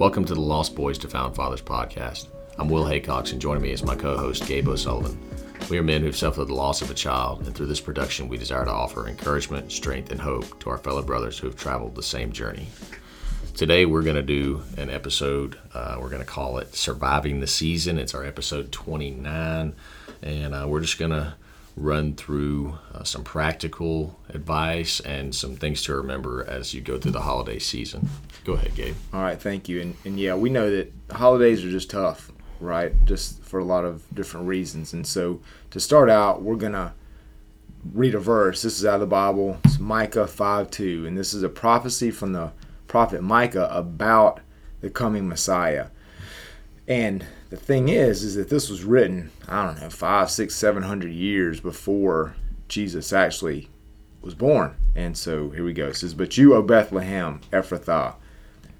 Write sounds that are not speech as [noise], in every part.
Welcome to the Lost Boys to Found Fathers podcast. I'm Will Haycox, and joining me is my co host, Gabe O'Sullivan. We are men who've suffered the loss of a child, and through this production, we desire to offer encouragement, strength, and hope to our fellow brothers who have traveled the same journey. Today, we're going to do an episode, uh, we're going to call it Surviving the Season. It's our episode 29, and uh, we're just going to run through uh, some practical advice and some things to remember as you go through the holiday season. Go ahead, Gabe. All right, thank you. And, and yeah, we know that holidays are just tough, right? Just for a lot of different reasons. And so to start out, we're going to read a verse. This is out of the Bible. It's Micah 5 2. And this is a prophecy from the prophet Micah about the coming Messiah. And the thing is, is that this was written, I don't know, five, six, seven hundred years before Jesus actually was born. And so here we go. It says, But you, O Bethlehem, Ephrathah,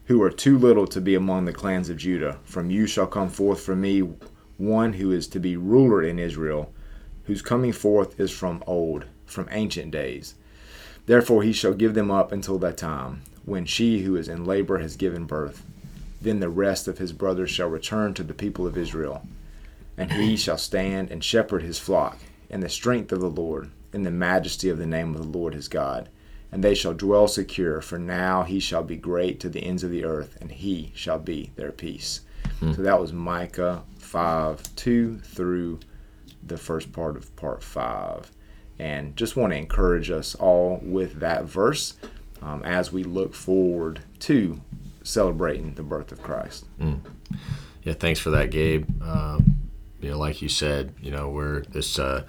who are too little to be among the clans of Judah, from you shall come forth for me one who is to be ruler in Israel, whose coming forth is from old, from ancient days. Therefore he shall give them up until that time, when she who is in labor has given birth then the rest of his brothers shall return to the people of Israel. And he shall stand and shepherd his flock in the strength of the Lord, in the majesty of the name of the Lord his God. And they shall dwell secure, for now he shall be great to the ends of the earth, and he shall be their peace. Hmm. So that was Micah 5 2 through the first part of part 5. And just want to encourage us all with that verse um, as we look forward to celebrating the birth of Christ. Mm. Yeah, thanks for that, Gabe. Um, you know, like you said, you know, we're this uh,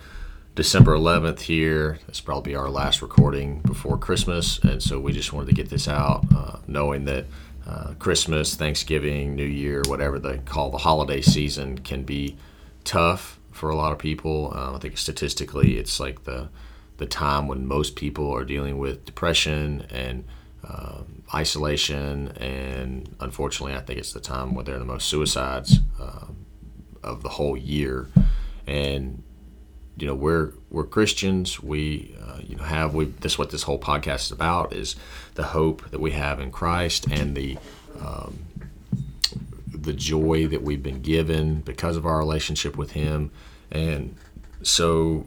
December 11th here. This probably our last recording before Christmas, and so we just wanted to get this out, uh, knowing that uh, Christmas, Thanksgiving, New Year, whatever they call the holiday season, can be tough for a lot of people. Uh, I think statistically, it's like the the time when most people are dealing with depression and uh, isolation, and unfortunately, I think it's the time where there are the most suicides uh, of the whole year. And you know, we're we're Christians. We uh, you know have we this what this whole podcast is about is the hope that we have in Christ and the um, the joy that we've been given because of our relationship with Him. And so,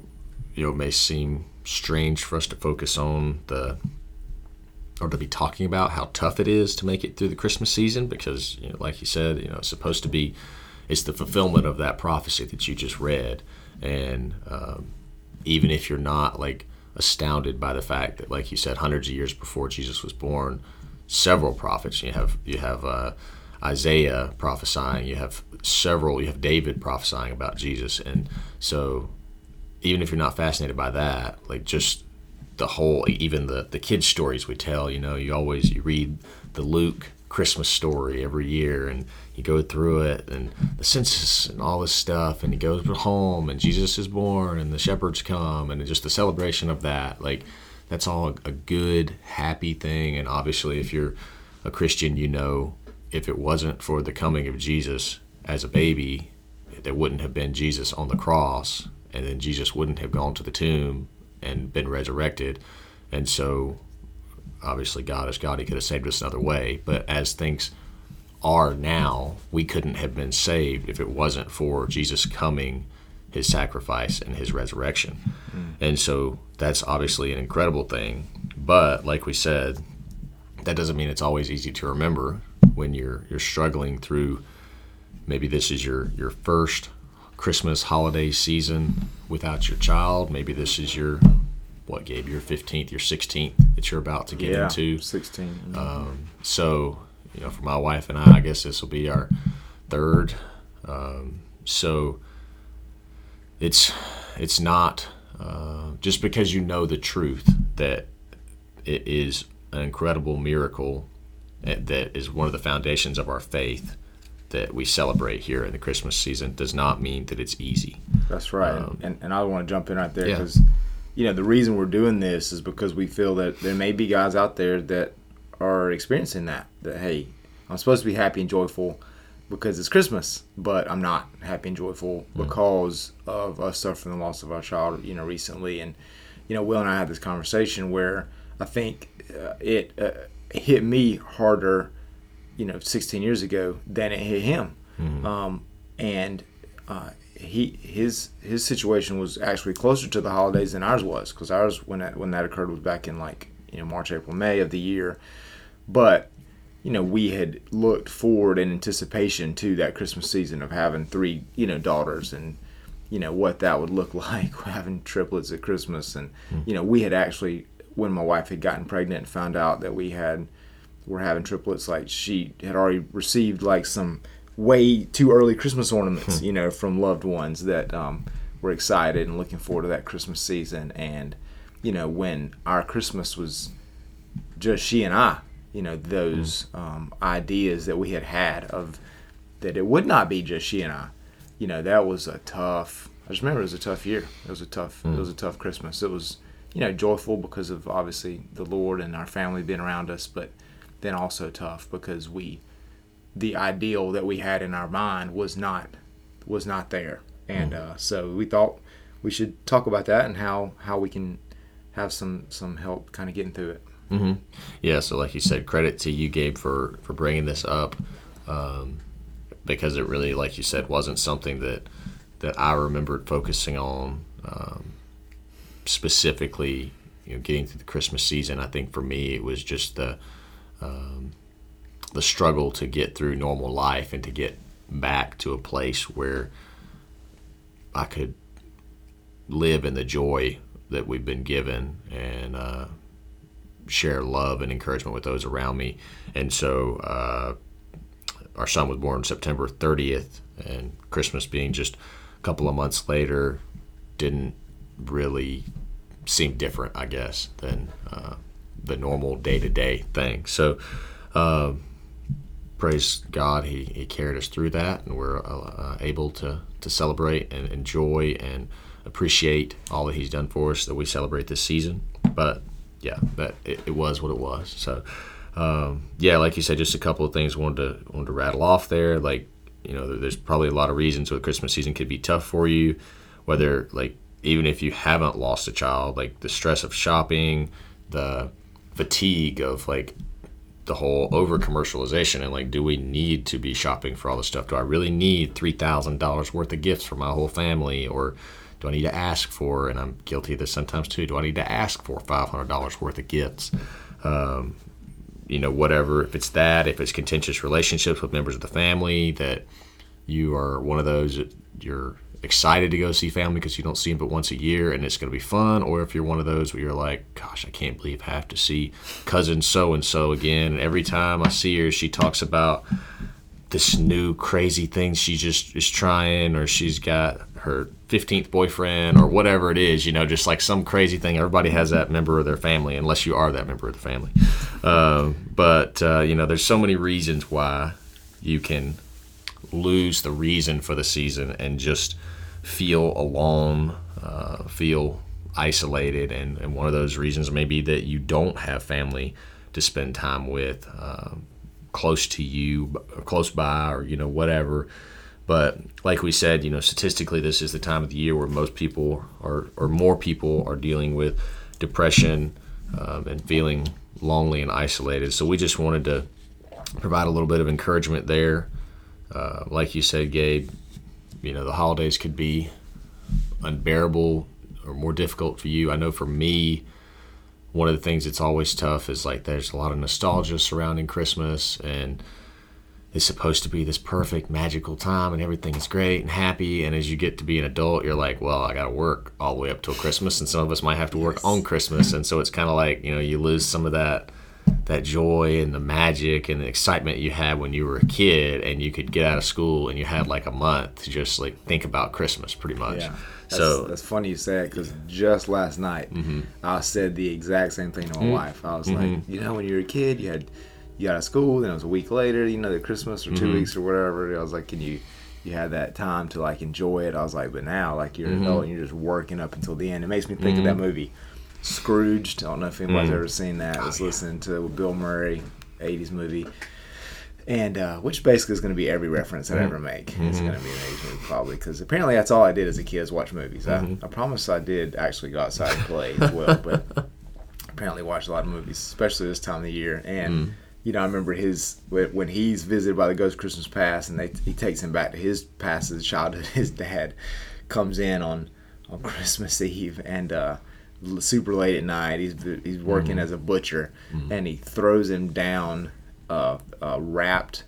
you know, it may seem strange for us to focus on the or to be talking about how tough it is to make it through the Christmas season because, you know, like you said, you know, it's supposed to be, it's the fulfillment of that prophecy that you just read. And um, even if you're not like astounded by the fact that, like you said, hundreds of years before Jesus was born, several prophets, you have, you have uh, Isaiah prophesying, you have several, you have David prophesying about Jesus. And so even if you're not fascinated by that, like just the whole even the the kids stories we tell you know you always you read the luke christmas story every year and you go through it and the census and all this stuff and he goes home and jesus is born and the shepherds come and just the celebration of that. Like that's all a, a good happy thing. And obviously if you're a christian you know if it wasn't for the coming of jesus as a baby there wouldn't have been jesus on the cross and then jesus wouldn't have gone to the tomb and been resurrected. And so, obviously, God is God. He could have saved us another way. But as things are now, we couldn't have been saved if it wasn't for Jesus coming, his sacrifice, and his resurrection. Mm. And so, that's obviously an incredible thing. But, like we said, that doesn't mean it's always easy to remember when you're you're struggling through maybe this is your your first Christmas holiday season without your child. Maybe this is your what, Gabe? Your fifteenth, your sixteenth that you're about to get yeah, into. Sixteen. Um, so you know, for my wife and I, I guess this will be our third. Um, so it's it's not uh, just because you know the truth that it is an incredible miracle that is one of the foundations of our faith that we celebrate here in the Christmas season does not mean that it's easy. That's right. Um, and, and I want to jump in right there because, yeah. you know, the reason we're doing this is because we feel that there may be guys out there that are experiencing that. That, hey, I'm supposed to be happy and joyful because it's Christmas, but I'm not happy and joyful mm. because of us suffering the loss of our child, you know, recently. And, you know, Will and I had this conversation where I think uh, it uh, hit me harder you know, 16 years ago than it hit him. Mm-hmm. Um, and uh, he his his situation was actually closer to the holidays than ours was because ours when that when that occurred was back in like you know March April May of the year, but you know we had looked forward in anticipation to that Christmas season of having three you know daughters and you know what that would look [laughs] like having triplets at Christmas and you know we had actually when my wife had gotten pregnant and found out that we had were having triplets like she had already received like some way too early Christmas ornaments, you know, from loved ones that um, were excited and looking forward to that Christmas season. And, you know, when our Christmas was just she and I, you know, those um, ideas that we had had of that it would not be just she and I, you know, that was a tough. I just remember it was a tough year. It was a tough. It was a tough Christmas. It was, you know, joyful because of obviously the Lord and our family being around us, but then also tough because we the ideal that we had in our mind was not was not there and uh, so we thought we should talk about that and how how we can have some some help kind of getting through it Mm-hmm. Yeah, so like you said, credit to you, Gabe, for for bringing this up, um, because it really, like you said, wasn't something that that I remembered focusing on um, specifically. You know, getting through the Christmas season. I think for me, it was just the um, the struggle to get through normal life and to get back to a place where I could live in the joy that we've been given and uh, share love and encouragement with those around me. And so uh, our son was born September 30th, and Christmas being just a couple of months later didn't really seem different, I guess, than uh, the normal day to day thing. So, uh, praise God, he, he carried us through that, and we're uh, able to, to celebrate and enjoy and appreciate all that He's done for us that we celebrate this season. But yeah, that it, it was what it was. So, um, yeah, like you said, just a couple of things wanted to wanted to rattle off there. Like, you know, there's probably a lot of reasons why Christmas season could be tough for you, whether like even if you haven't lost a child, like the stress of shopping, the fatigue of like the whole over commercialization and like do we need to be shopping for all this stuff? Do i really need $3000 worth of gifts for my whole family or do i need to ask for and i'm guilty of this sometimes too do i need to ask for $500 worth of gifts? Um, you know whatever if it's that if it's contentious relationships with members of the family that you are one of those that you're excited to go see family because you don't see them but once a year and it's going to be fun. Or if you're one of those where you're like gosh i can't believe i have to see cousin so and so again. And every time i see her she talks about this new crazy thing she just is trying or she's got her 15th boyfriend or whatever it is you know just like some crazy thing. Everybody has that member of their family unless you are that member of the family. Um, but uh, you know there's so many reasons why you can lose the reason for the season and just feel alone, uh, feel isolated, and, and one of those reasons may be that you don't have family to spend time with, um, close to you, close by, or you know whatever. But like we said, you know, statistically, this is the time of the year where most people are, or more people are dealing with depression um, and feeling lonely and isolated. So we just wanted to provide a little bit of encouragement there. Uh, like you said, Gabe, you know, the holidays could be unbearable or more difficult for you. I know for me, one of the things that's always tough is like there's a lot of nostalgia surrounding Christmas and it's supposed to be this perfect magical time and everything is great and happy and as you get to be an adult you're like well i gotta work all the way up till christmas and some of us might have to work Yes. on christmas and so it's kind of like you know you lose some of that that joy and the magic and the excitement you had when you were a kid and you could get out of school and you had like a month to just like think about christmas pretty much Yeah. That's, so that's funny you say it because just last night mm-hmm. I said the exact same thing to my mm-hmm. wife. I was mm-hmm. like, you know, when you were a kid, you had you got out of school, then it was a week later, you know, the Christmas or 2 weeks or whatever. I was like, can you you had that time to like enjoy it? I was like, but now like you're an adult and you're just working up until the end. It makes me think of that movie Scrooged. I don't know if anybody's hmm. ever seen that. I was oh, listening to Bill Murray, '80s movie. And uh, which basically is going to be every reference I hmm. ever make. It's mm-hmm. going to be an age movie probably because apparently that's all I did as a kid is watch movies. I, mm-hmm. I promise I did actually go outside and play as well, but [laughs] apparently watched a lot of movies, especially this time of the year. And hmm. you know, I remember his when he's visited by the Ghost Christmas Past, and they, he takes him back to his past as a childhood. [laughs] His dad comes in on on Christmas Eve and uh, super late at night. He's he's working mm-hmm. as a butcher, mm-hmm. and he throws him down a, a wrapped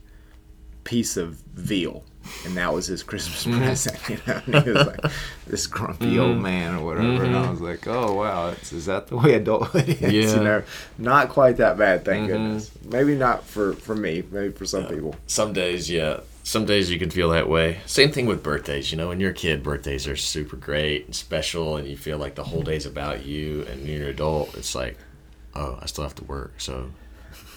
piece of veal and that was his Christmas mm-hmm. present. [laughs] You know, and he was like this grumpy mm-hmm. old man or whatever, and I mm-hmm. was like, oh wow, is that the way adulthood [laughs] is? Yeah. You know, not quite that bad, thank mm-hmm. goodness. Maybe not for for me, maybe for some yeah. people. Some days, yeah. Some days you can feel that way. Same thing with birthdays. You know, when you're a kid, birthdays are super great and special, and you feel like the whole day's about you. And when you're an adult, it's like, oh, I still have to work, so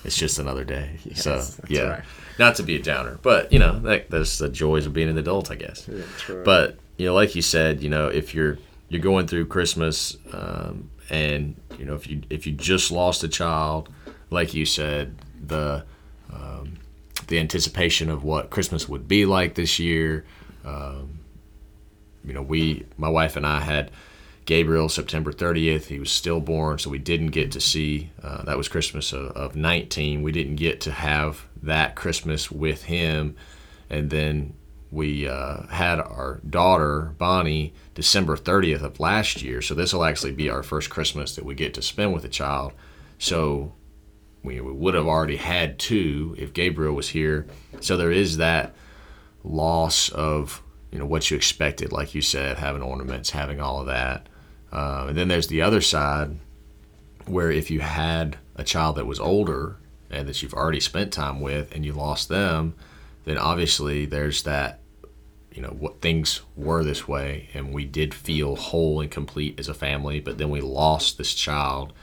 it's just another day. [laughs] Yes, so yeah, right. not to be a downer, but you know that, that's the joys of being an adult, I guess. Yeah, right. But you know, like you said, you know, if you're you're going through Christmas, um, and you know, if you if you just lost a child, like you said, the um, the anticipation of what Christmas would be like this year. Um, you know, we, my wife and I had Gabriel September 30th. He was stillborn, so we didn't get to see. Uh, that was Christmas of, of 19. We didn't get to have that Christmas with him, and then we uh, had our daughter Bonnie December 30th of last year. So this will actually be our first Christmas that we get to spend with a child. So we, we would have already had two if Gabriel was here. So there is that loss of you know what you expected, like you said, having ornaments, having all of that. Uh, and then there's the other side where if you had a child that was older and that you've already spent time with and you lost them, then obviously there's that, you know, what things were this way and we did feel whole and complete as a family, but then we lost this child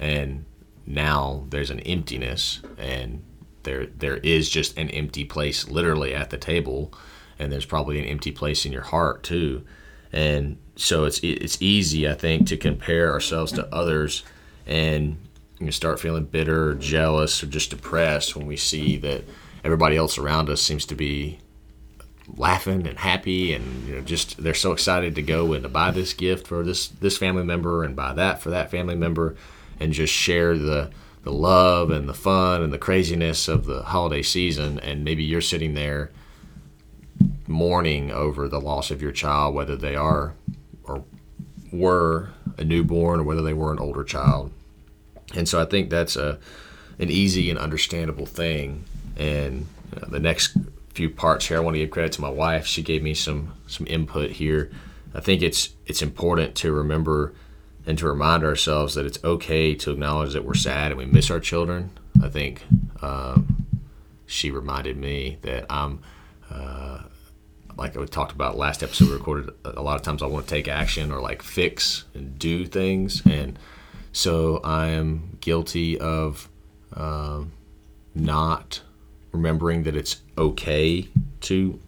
and now there's an emptiness and there there is just an empty place literally at the table. And there's probably an empty place in your heart too. And so it's it's easy I think to compare ourselves to others and you start feeling bitter, or jealous, or just depressed when we see that everybody else around us seems to be laughing and happy and you know just they're so excited to go and to buy this gift for this this family member and buy that for that family member and just share the the love and the fun and the craziness of the holiday season and maybe you're sitting there mourning over the loss of your child whether they are or were a newborn or whether they were an older child. And so I think that's a an easy and understandable thing. And uh, the next few parts here, I want to give credit to my wife. She gave me some some input here. I think it's it's important to remember and to remind ourselves that it's okay to acknowledge that we're sad and we miss our children. I think um, she reminded me that I'm uh, like we talked about last episode we recorded a lot of times i want to take action or like fix and do things and so i am guilty of um, not remembering that it's okay to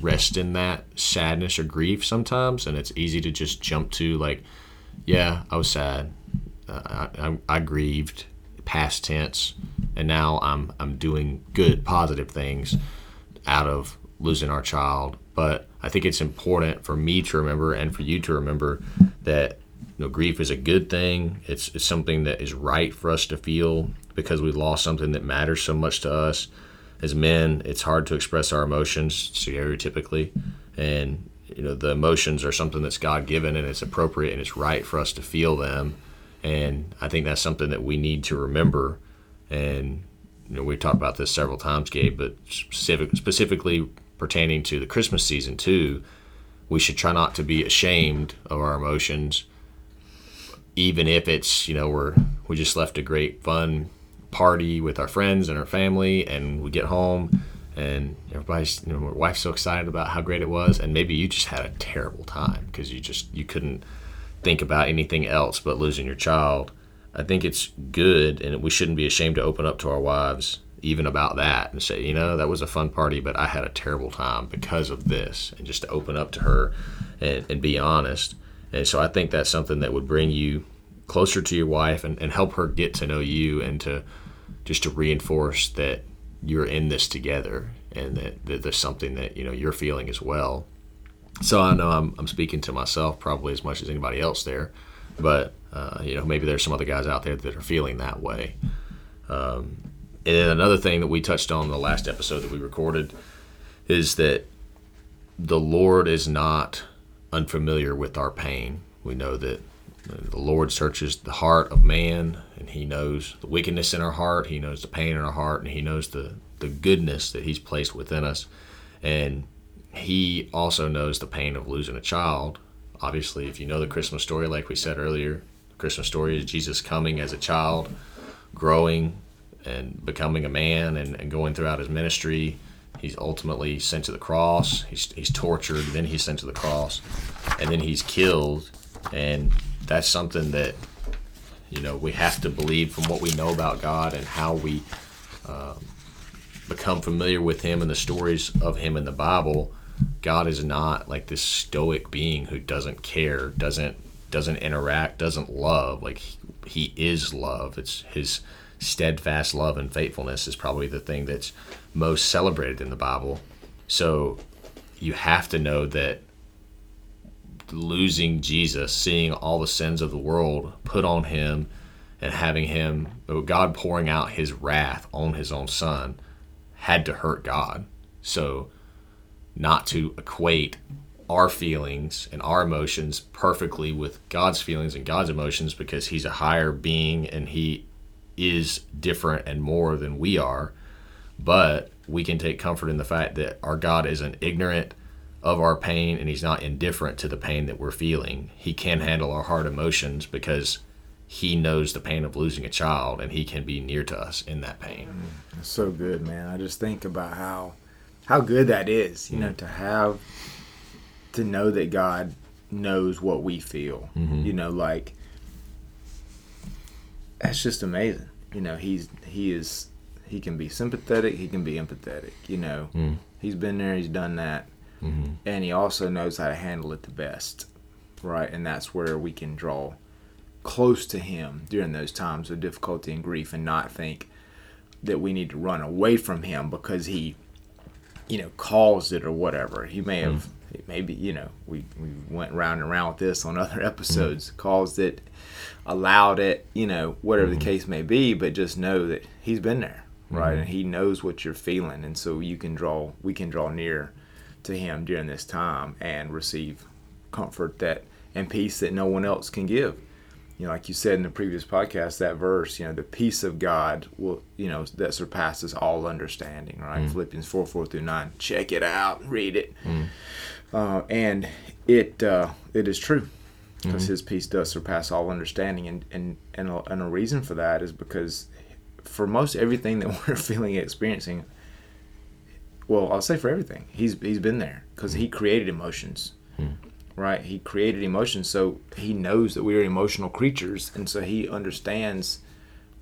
rest in that sadness or grief sometimes and it's easy to just jump to like yeah i was sad uh, I, I, I grieved past tense and now i'm i'm doing good positive things out of losing our child but I think it's important for me to remember and for you to remember that you know, grief is a good thing. It's, it's something that is right for us to feel because we lost something that matters so much to us. As men, it's hard to express our emotions stereotypically, and you know the emotions are something that's God given and it's appropriate and it's right for us to feel them. And I think that's something that we need to remember. And you know, we talked about this several times, Gabe, but specific, specifically pertaining to the Christmas season too, we should try not to be ashamed of our emotions, even if it's you know we're we just left a great fun party with our friends and our family, and we get home and everybody's you know my wife's so excited about how great it was, and maybe you just had a terrible time because you just you couldn't think about anything else but losing your child. I think it's good, and we shouldn't be ashamed to open up to our wives even about that and say, you know, that was a fun party, but I had a terrible time because of this, and just to open up to her and, and be honest. And so I think that's something that would bring you closer to your wife and, and help her get to know you and to just to reinforce that you're in this together and that, that there's something that, you know, you're feeling as well. So I know I'm, I'm speaking to myself probably as much as anybody else there, but, uh, you know, maybe there's some other guys out there that are feeling that way. Um, And then another thing that we touched on in the last episode that we recorded is that the Lord is not unfamiliar with our pain. We know that the Lord searches the heart of man, and He knows the wickedness in our heart. He knows the pain in our heart, and He knows the the goodness that He's placed within us. And He also knows the pain of losing a child. Obviously, if you know the Christmas story, like we said earlier, the Christmas story is Jesus coming as a child, growing and becoming a man, and, and going throughout His ministry. He's ultimately sent to the cross. He's, he's tortured, then he's sent to the cross, and then he's killed. And that's something that you know we have to believe from what we know about God and how we um, become familiar with Him and the stories of Him in the Bible. God is not like this stoic being who doesn't care, doesn't doesn't interact, doesn't love. Like he, he is love. It's His steadfast love and faithfulness is probably the thing that's most celebrated in the Bible. So you have to know that losing Jesus, seeing all the sins of the world put on him, and having him, God pouring out his wrath on his own son, had to hurt God. So, not to equate our feelings and our emotions perfectly with God's feelings and God's emotions because he's a higher being and he is different and more than we are. But we can take comfort in the fact that our God isn't ignorant of our pain and he's not indifferent to the pain that we're feeling. He can handle our hard emotions because he knows the pain of losing a child and he can be near to us in that pain. That's so good, man. I just think about how how good that is, you know, to have to know that God knows what we feel. Mm-hmm. You know, like that's just amazing. You know, he's he is he can be sympathetic, he can be empathetic, you know. Mm. He's been there, he's done that. Mm-hmm. And he also knows how to handle it the best. Right? And that's where we can draw close to him during those times of difficulty and grief and not think that we need to run away from him because he you know caused it or whatever he may have Mm. maybe you know we, we went round and round with this on [laughs] other episodes Mm. caused it allowed it you know whatever Mm-hmm. the case may be but just know that he's been there right Mm-hmm. and he knows what you're feeling and so you can draw we can draw near to him during this time and receive comfort that and peace that no one else can give you know, like you said in the previous podcast, that verse, you know, the peace of God will, you know, that surpasses all understanding, right? Philippians 4 4 through 9. Check it out, read it. Uh, and it uh, it is true because his peace does surpass all understanding. And, and, and, a, and a reason for that is because for most everything that [laughs] we're feeling experiencing, well, I'll say for everything, he's, he's been there because he hmm. created emotions hmm. right? He created emotions, so he knows that we are emotional creatures, and so he understands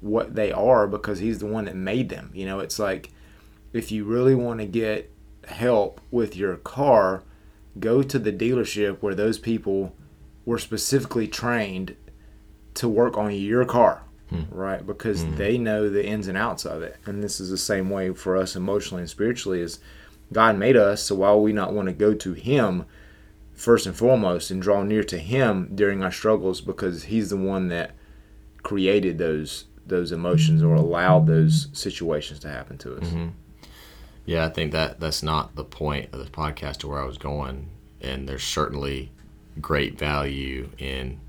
what they are because he's the one that made them. You know, it's like if you really want to get help with your car, go to the dealership where those people were specifically trained to work on your car. Hmm. Right, because hmm. they know the ins and outs of it, and this is the same way for us emotionally and spiritually. Is God made us, so why would we not want to go to Him first and foremost and draw near to him during our struggles because he's the one that created those those emotions or allowed those situations to happen to us. Mm-hmm. Yeah, I think that that's not the point of the podcast to where I was going, and there's certainly great value in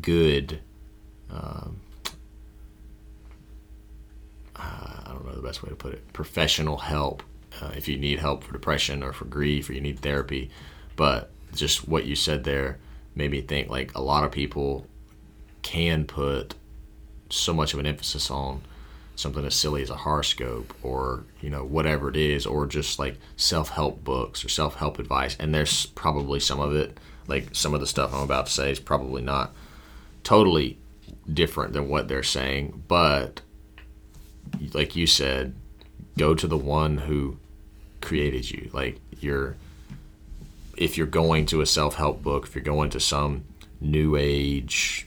good. Um, uh, I don't know the best way to put it. Professional help uh, if you need help for depression or for grief or you need therapy, but just what you said there made me think like a lot of people can put so much of an emphasis on something as silly as a horoscope or you know whatever it is or just like self-help books or self-help advice and there's probably some of it like some of the stuff i'm about to say is probably not totally different than what they're saying but like you said go to the one who created you. Like you're if you're going to a self-help book if you're going to some new age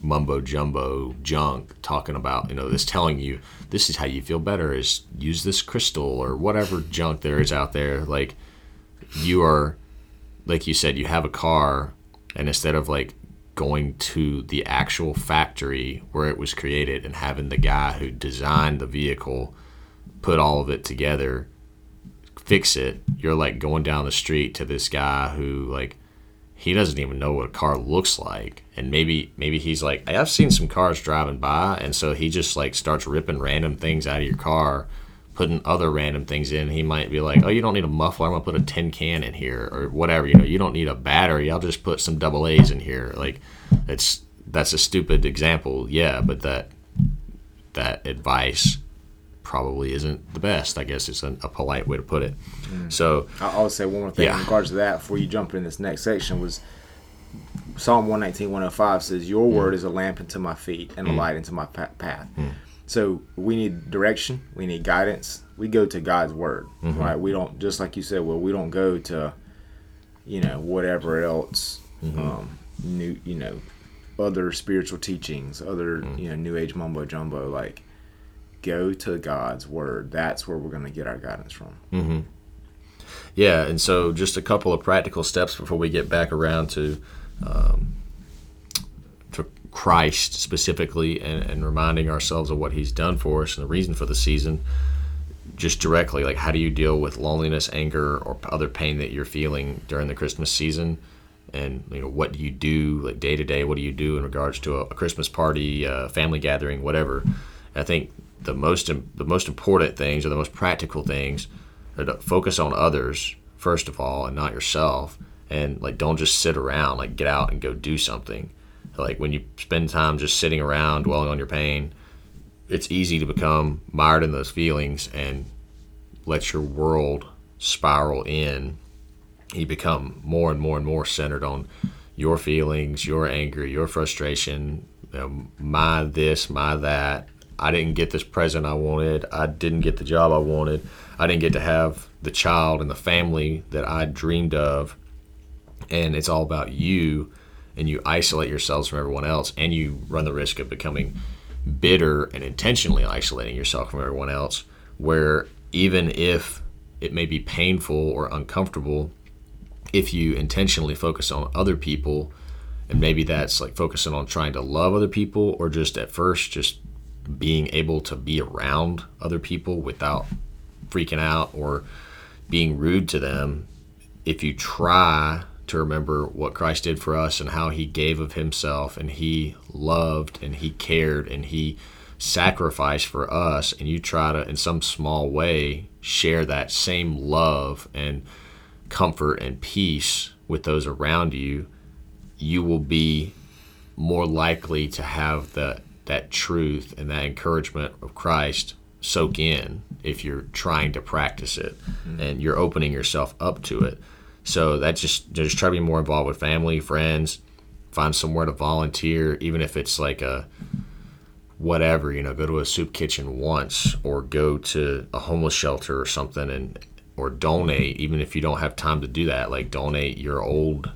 mumbo jumbo junk talking about you know this telling you this is how you feel better is use this crystal or whatever junk there is out there. Like you are like you said you have a car and instead of like going to the actual factory where it was created and having the guy who designed the vehicle put all of it together fix it. You're like going down the street to this guy who like he doesn't even know what a car looks like. And maybe maybe he's like i've seen some cars driving by and so he just like starts ripping random things out of your car putting other random things in he might be like oh you don't need a muffler i'm gonna put a tin can in here or whatever you know you don't need a battery i'll just put some double a's in here like it's that's a stupid example yeah but that that advice probably isn't the best i guess it's a, a polite way to put it. Mm. So I- I'll say one more thing Yeah. in regards to that before you jump in this next section was Psalm 119, 105 says, Your mm. word is a lamp unto my feet and a mm. light into my pa- path. So we need direction, we need guidance. We go to God's word, right? We don't, just like you said, well, we don't go to, you know, whatever else, um, new, you know, other spiritual teachings, other, you know, new age mumbo jumbo. Like, go to God's word. That's where we're going to get our guidance from. Yeah, and so just a couple of practical steps before we get back around to um, to Christ specifically and, and reminding ourselves of what He's done for us and the reason for the season. Just directly, like how do you deal with loneliness, anger, or other pain that you're feeling during the Christmas season? And you know what do you do like day to day? What do you do in regards to a, a Christmas party, a family gathering, whatever? I think the most the most important things or the most practical things are to focus on others first of all and not yourself and like don't just sit around like get out and go do something like when you spend time just sitting around dwelling on your pain it's easy to become mired in those feelings and let your world spiral in. You become more and more and more centered on your feelings your anger your frustration you know, my this my that. I didn't get this present i wanted. I didn't get the job i wanted. I didn't get to have the child and the family that i dreamed of. And it's all about you and you isolate yourselves from everyone else and you run the risk of becoming bitter and intentionally isolating yourself from everyone else where even if it may be painful or uncomfortable if you intentionally focus on other people and maybe that's like focusing on trying to love other people or just at first just being able to be around other people without freaking out or being rude to them if you try to remember what Christ did for us and how he gave of himself and he loved and he cared and he sacrificed for us and you try to in some small way share that same love and comfort and peace with those around you you will be more likely to have that that truth and that encouragement of Christ soak in if you're trying to practice it mm-hmm. and you're opening yourself up to it. So that just just try to be more involved with family, friends, find somewhere to volunteer, even if it's like a whatever, you know, go to a soup kitchen once or go to a homeless shelter or something and or donate, even if you don't have time to do that, like donate your old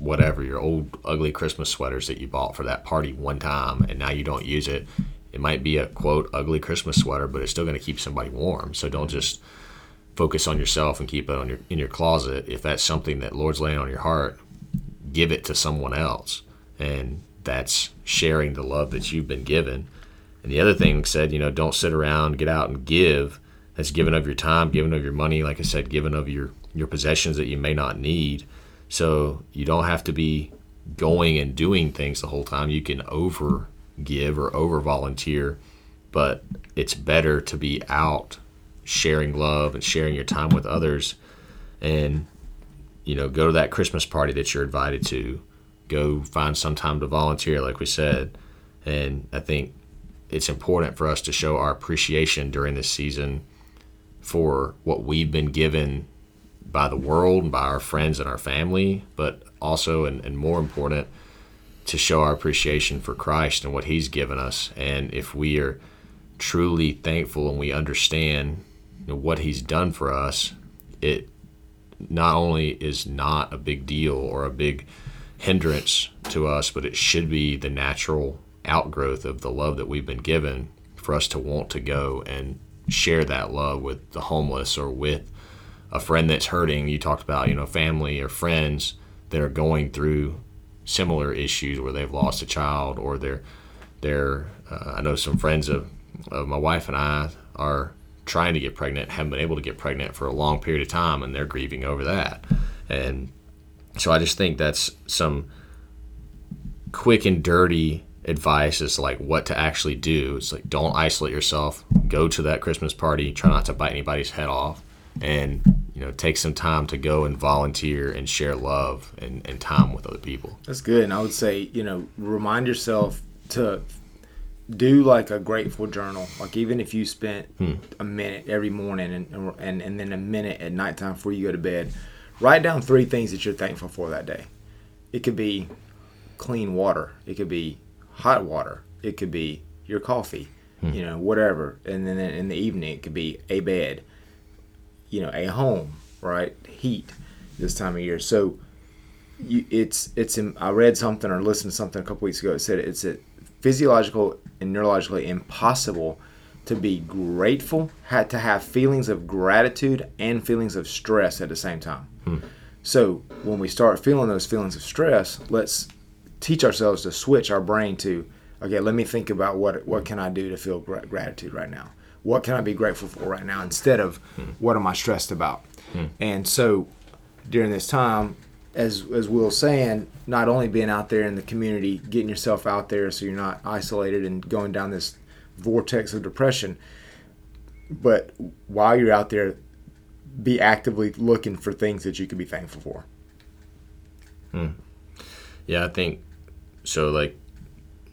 whatever, your old ugly Christmas sweaters that you bought for that party one time and now you don't use it. It might be a quote ugly Christmas sweater, but it's still to keep somebody warm. So don't just focus on yourself and keep it on your in your closet. If that's something that Lord's laying on your heart, give it to someone else. And that's sharing the love that you've been given. And the other thing said, you know, don't sit around, get out and give. That's giving of your time, giving of your money, like I said, giving of your your possessions that you may not need. So you don't have to be going and doing things the whole time. You can over give or over volunteer, but it's better to be out sharing love and sharing your time with others and you know go to that christmas party that you're invited to go find some time to volunteer like we said. And i think it's important for us to show our appreciation during this season for what we've been given by the world and by our friends and our family but also and, and more important to show our appreciation for christ and what he's given us. And if we are truly thankful and we understand you know, what he's done for us, it not only is not a big deal or a big hindrance to us, but it should be the natural outgrowth of the love that we've been given for us to want to go and share that love with the homeless or with a friend that's hurting. You talked about, you know, family or friends that are going through similar issues where they've lost a child or they're they're uh, I know some friends of, of my wife and I are trying to get pregnant, haven't been able to get pregnant for a long period of time, and they're grieving over that. And so I just think that's some quick and dirty advice is like what to actually do. It's like don't isolate yourself. Go to that Christmas party. Try not to bite anybody's head off, and you know take some time to go and volunteer and share love and, and time with other people. That's good. And I would say you know remind yourself to do like a grateful journal. Like even if you spent Hmm. a minute every morning and, and and then a minute at nighttime before you go to bed, write down three things that you're thankful for that day. It could be clean water. It could be hot water. It could be your coffee. Hmm. You know, whatever. And then in the evening, it could be a bed. You know, a home. Right, heat this time of year. So you, it's it's. in- I read something or listened to something a couple weeks ago. It said it's a physiological and neurologically impossible to be grateful, had to have feelings of gratitude and feelings of stress at the same time. Hmm. So when we start feeling those feelings of stress, let's teach ourselves to switch our brain to, okay, let me think about what what can I do to feel gra- gratitude right now. What can I be grateful for right now instead of hmm. what am I stressed about? Hmm. And so during this time, as as Will saying, not only being out there in the community, getting yourself out there so you're not isolated and going down this vortex of depression, but while you're out there, be actively looking for things that you can be thankful for. Hmm. Yeah, I think so. Like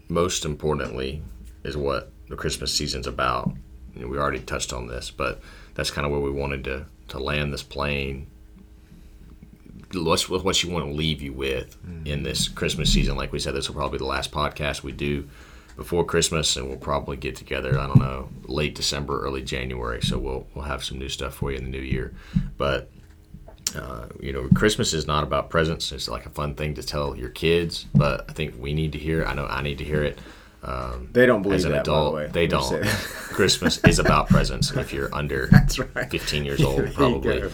most importantly, is what the Christmas season's about. You know, we already touched on this, but that's kind of where we wanted to to land this plane. What's what you want to leave you with in this Christmas season? Like we said, this will probably be the last podcast we do before Christmas, and we'll probably get together. I don't know, late December, early January. So we'll we'll have some new stuff for you in the new year. But uh, you know, Christmas is not about presents. It's like a fun thing to tell your kids, but I think we need to hear. it. I know I need to hear it. Um, They don't believe as an that, the adult, way. they don't. [laughs] Christmas is about presents. If you're under [laughs] right. 15 years [laughs] old, probably. Um,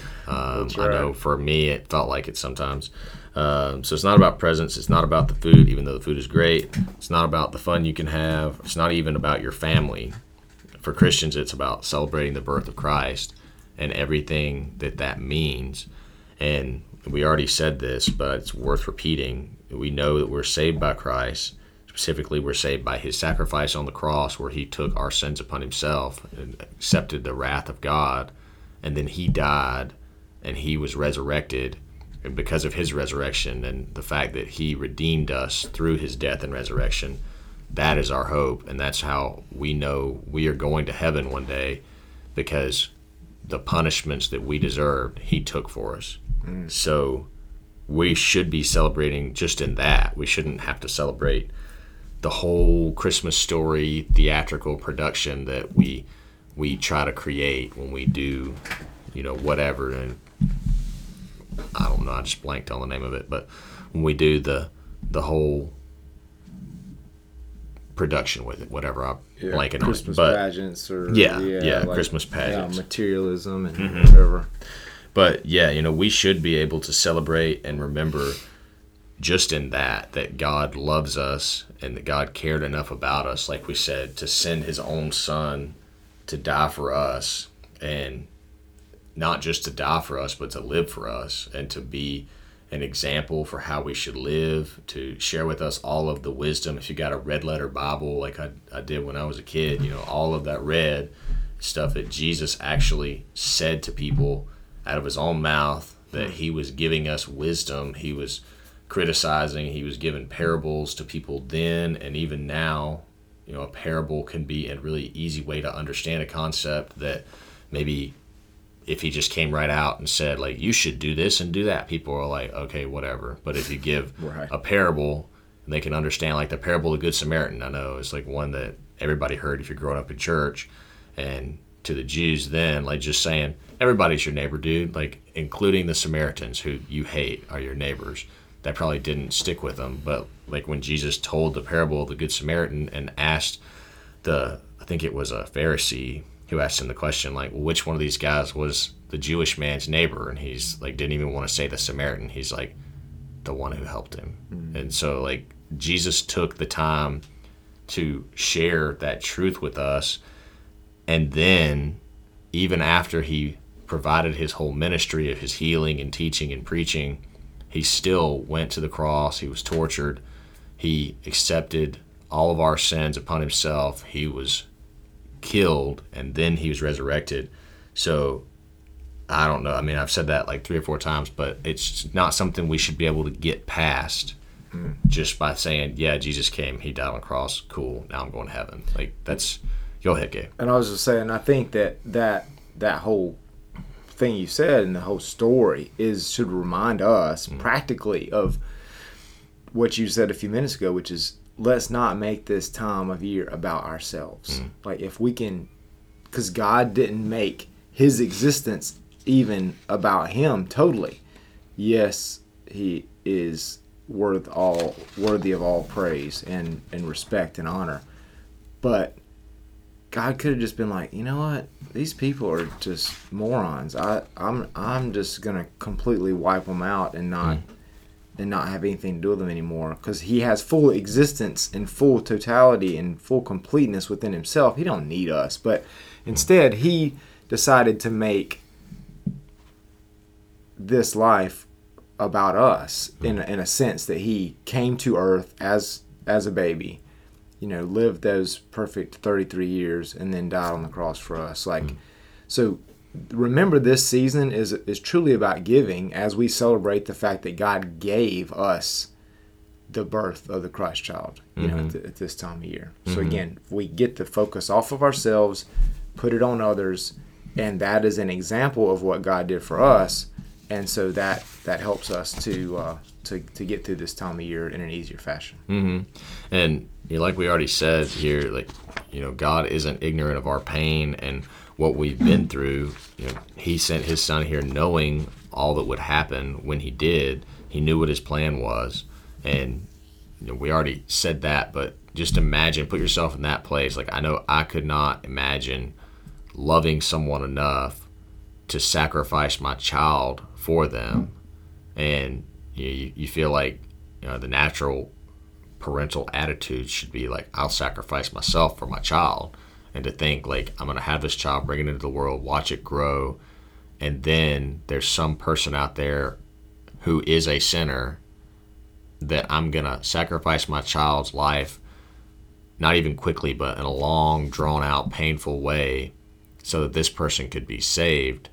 That's I know for me, it felt like it sometimes. Um, so it's not about presents. It's not about the food, even though the food is great. It's not about the fun you can have. It's not even about your family. For Christians, it's about celebrating the birth of Christ and everything that that means. And we already said this, but it's worth repeating. We know that we're saved by Christ. Specifically, we're saved by his sacrifice on the cross, where he took our sins upon himself and accepted the wrath of God. And then he died and he was resurrected. And because of his resurrection and the fact that he redeemed us through his death and resurrection, that is our hope. And that's how we know we are going to heaven one day because the punishments that we deserved, he took for us. Mm. So we should be celebrating just in that. We shouldn't have to celebrate the whole Christmas story theatrical production that we we try to create when we do, you know, whatever. And I don't know, I just blanked on the name of it, but when we do the the whole production with it, whatever I Yeah, blanking on it. Christmas But pageants or Yeah, yeah, Christmas pageants. yeah, materialism and Mm-hmm. whatever. But yeah, you know, we should be able to celebrate and remember just in that that God loves us and that God cared enough about us, like we said, to send his own son to die for us and not just to die for us, but to live for us and to be an example for how we should live, to share with us all of the wisdom. If you got a red letter Bible like I, I did when I was a kid, you know, all of that red stuff that Jesus actually said to people out of his own mouth that he was giving us wisdom. He was criticizing, he was giving parables to people then and even now. You know, a parable can be a really easy way to understand a concept that maybe if he just came right out and said like you should do this and do that people are like okay whatever. But if you give Right. a parable they can understand like the parable of the good samaritan. I know it's like one that everybody heard if you're growing up in church. And to the jews then like just saying everybody's your neighbor dude like including the samaritans who you hate are your neighbors that probably didn't stick with them but like when jesus told the parable of the good samaritan and asked the I think it was a Pharisee who asked him the question like, well, which one of these guys was the Jewish man's neighbor? And he's like, didn't even want to say the Samaritan. He's like, the one who helped him. Mm-hmm. And so, like, Jesus took the time to share that truth with us. And then, even after he provided his whole ministry of his healing and teaching and preaching, he still went to the cross. He was tortured. He accepted all of our sins upon himself. He was killed and then he was resurrected. So I don't know. I mean, I've said that like three or four times, but it's not something we should be able to get past mm. just by saying, "Yeah, Jesus came. He died on the cross. Cool. Now I'm going to heaven." Like that's. Go ahead, Gabe. And I was just saying, I think that that that whole thing you said and the whole story is should remind us mm. practically of what you said a few minutes ago, which is let's not make this time of year about ourselves. Mm. Like if we can, because God didn't make His existence even about him totally. Yes, he is worth all worthy of all praise and, and respect and honor. But God could have just been like, you know what? These people are just morons. I, I'm I'm just gonna completely wipe them out and not mm. and not have anything to do with them anymore. Because He has full existence and full totality and full completeness within Himself. He don't need us. But instead, He decided to make this life about us in, in a sense that he came to earth as as a baby you know lived those perfect 33 years and then died on the cross for us like mm. so remember this season is is truly about giving as we celebrate the fact that God gave us the birth of the Christ child you mm-hmm. know at, the, at, this time of year mm-hmm. so again we get the focus off of ourselves put it on others and that is an example of what God did for us and so that that helps us to uh, to to get through this time of year in an easier fashion. Mm-hmm. And you know, like we already said here, like you know, God isn't ignorant of our pain and what we've been through. You know, He sent His Son here knowing all that would happen when He did. He knew what His plan was, and you know, we already said that. But just imagine, put yourself in that place. Like I know I could not imagine loving someone enough to sacrifice my child for them, and you, you, feel like you know the natural parental attitude should be like I'll sacrifice myself for my child, and to think like I'm gonna have this child, bring it into the world, watch it grow, and then there's some person out there who is a sinner that I'm gonna sacrifice my child's life, not even quickly, but in a long, drawn out, painful way, so that this person could be saved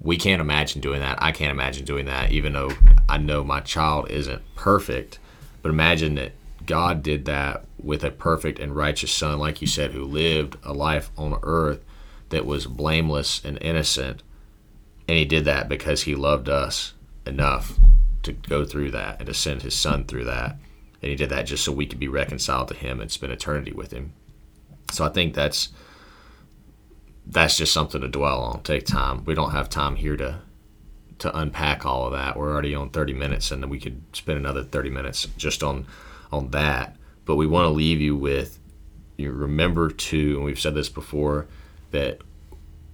we can't imagine doing that. I can't imagine doing that, even though I know my child isn't perfect. But imagine that God did that with a perfect and righteous son, like you said, who lived a life on earth that was blameless and innocent. And he did that because he loved us enough to go through that and to send his son through that. And he did that just so we could be reconciled to him and spend eternity with him. So I think that's that's just something to dwell on. Take time. We don't have time here to to unpack all of that. We're already on 30 minutes, and we could spend another 30 minutes just on on that. But we want to leave you with you remember to, and we've said this before, that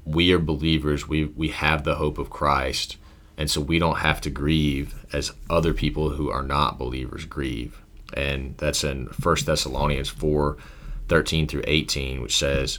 we are believers. We we have the hope of Christ, and so we don't have to grieve as other people who are not believers grieve. And that's in First Thessalonians 4, 13 through 18, which says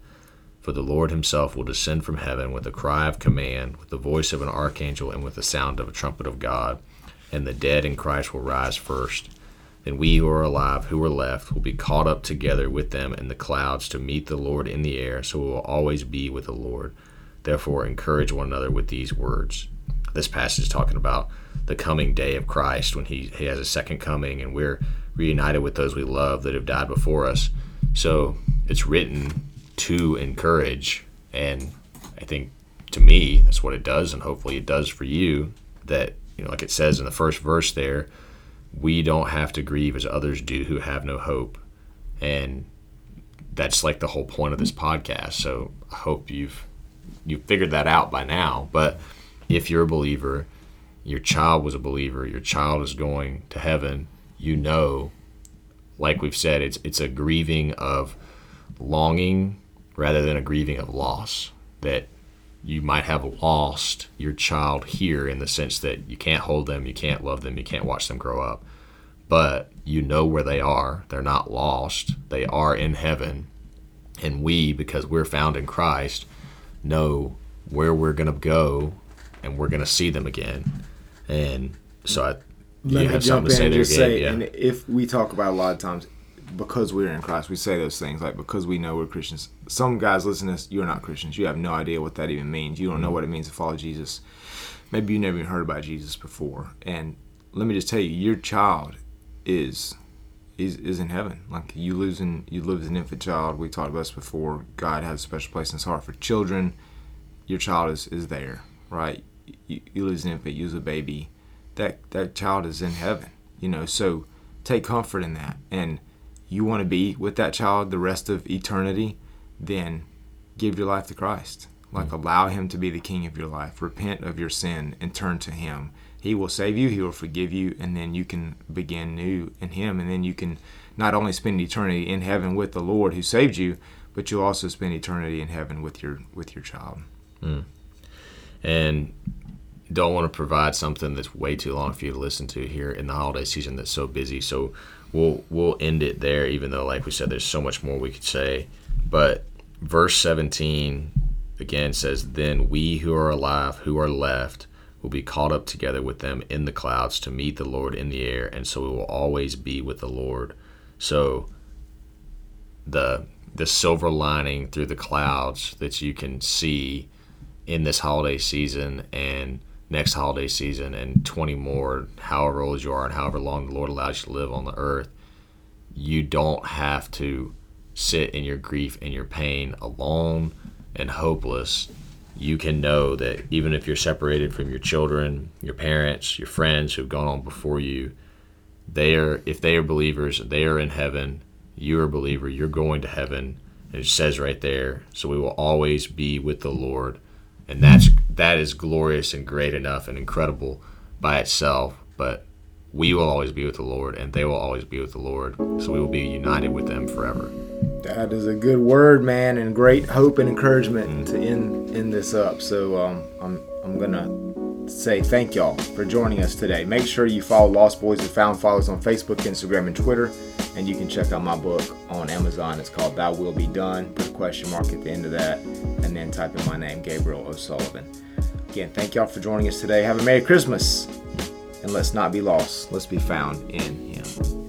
For the Lord himself will descend from heaven with a cry of command, with the voice of an archangel, and with the sound of a trumpet of God. And the dead in Christ will rise first. Then we who are alive, who are left, will be caught up together with them in the clouds to meet the Lord in the air, so we will always be with the Lord. Therefore, encourage one another with these words. This passage is talking about the coming day of Christ when he, he has a second coming, and we're reunited with those we love that have died before us. So it's written to encourage. And I think to me, that's what it does. And hopefully it does for you that, you know, like it says in the first verse there, we don't have to grieve as others do who have no hope. And that's like the whole point of this podcast. So I hope you've you've figured that out by now. But if you're a believer, your child was a believer, your child is going to heaven, you know, like we've said, it's it's a grieving of longing rather than a grieving of loss. That you might have lost your child here in the sense that you can't hold them, you can't love them, you can't watch them grow up. But you know where they are. They're not lost. They are in heaven. And we, because we're found in Christ, know where we're going to go and we're going to see them again. And so I, Let me jump in and just say, yeah. and if we talk about a lot of times, because we're in Christ, we say those things like because we know we're Christians. Some guys listen to this, you're not Christians. You have no idea what that even means. You don't know mm-hmm. what it means to follow Jesus. Maybe you never even heard about Jesus before. And let me just tell you, your child is is is in heaven. Like you losing you lose an infant child. We talked about this before. God has a special place in His heart for children. Your child is is there, right? You, you lose an infant, you lose a baby. That that child is in heaven. You know, so take comfort in that. And you want to be with that child the rest of eternity, then give your life to Christ. Like mm-hmm. allow Him to be the King of your life. Repent of your sin and turn to Him he will save you, He will forgive you, and then you can begin new in Him. And then you can not only spend eternity in heaven with the Lord who saved you, but you'll also spend eternity in heaven with your with your child. Mm. And don't want to provide something that's way too long for you to listen to here in the holiday season that's so busy. So we'll we'll end it there, even though, like we said, there's so much more we could say. But verse 17 again says, "Then we who are alive, who are left." will be caught up together with them in the clouds to meet the Lord in the air, and so we will always be with the Lord. So the the silver lining through the clouds that you can see in this holiday season and next holiday season and 20 more, however old you are and however long the Lord allows you to live on the earth, you don't have to sit in your grief and your pain alone and hopeless you can know that even if you're separated from your children, your parents, your friends who've gone on before you, they are if they are believers, they are in heaven. You're a believer, you're going to heaven. it says right there, so we will always be with the Lord. And that's that is glorious and great enough and incredible by itself, but we will always be with the Lord and they will always be with the Lord. So we will be united with them forever. That is a good word, man, and great hope and encouragement to end end this up. So um, I'm I'm gonna say thank y'all for joining us today. Make sure you follow Lost Boys and Found Fathers on Facebook, Instagram, and Twitter, and you can check out my book on Amazon. It's called "Thy Will Be Done." Put a question mark at the end of that, and then type in my name, Gabriel O'Sullivan. Again, thank y'all for joining us today. Have a Merry Christmas, and let's not be lost. Let's be found in Him.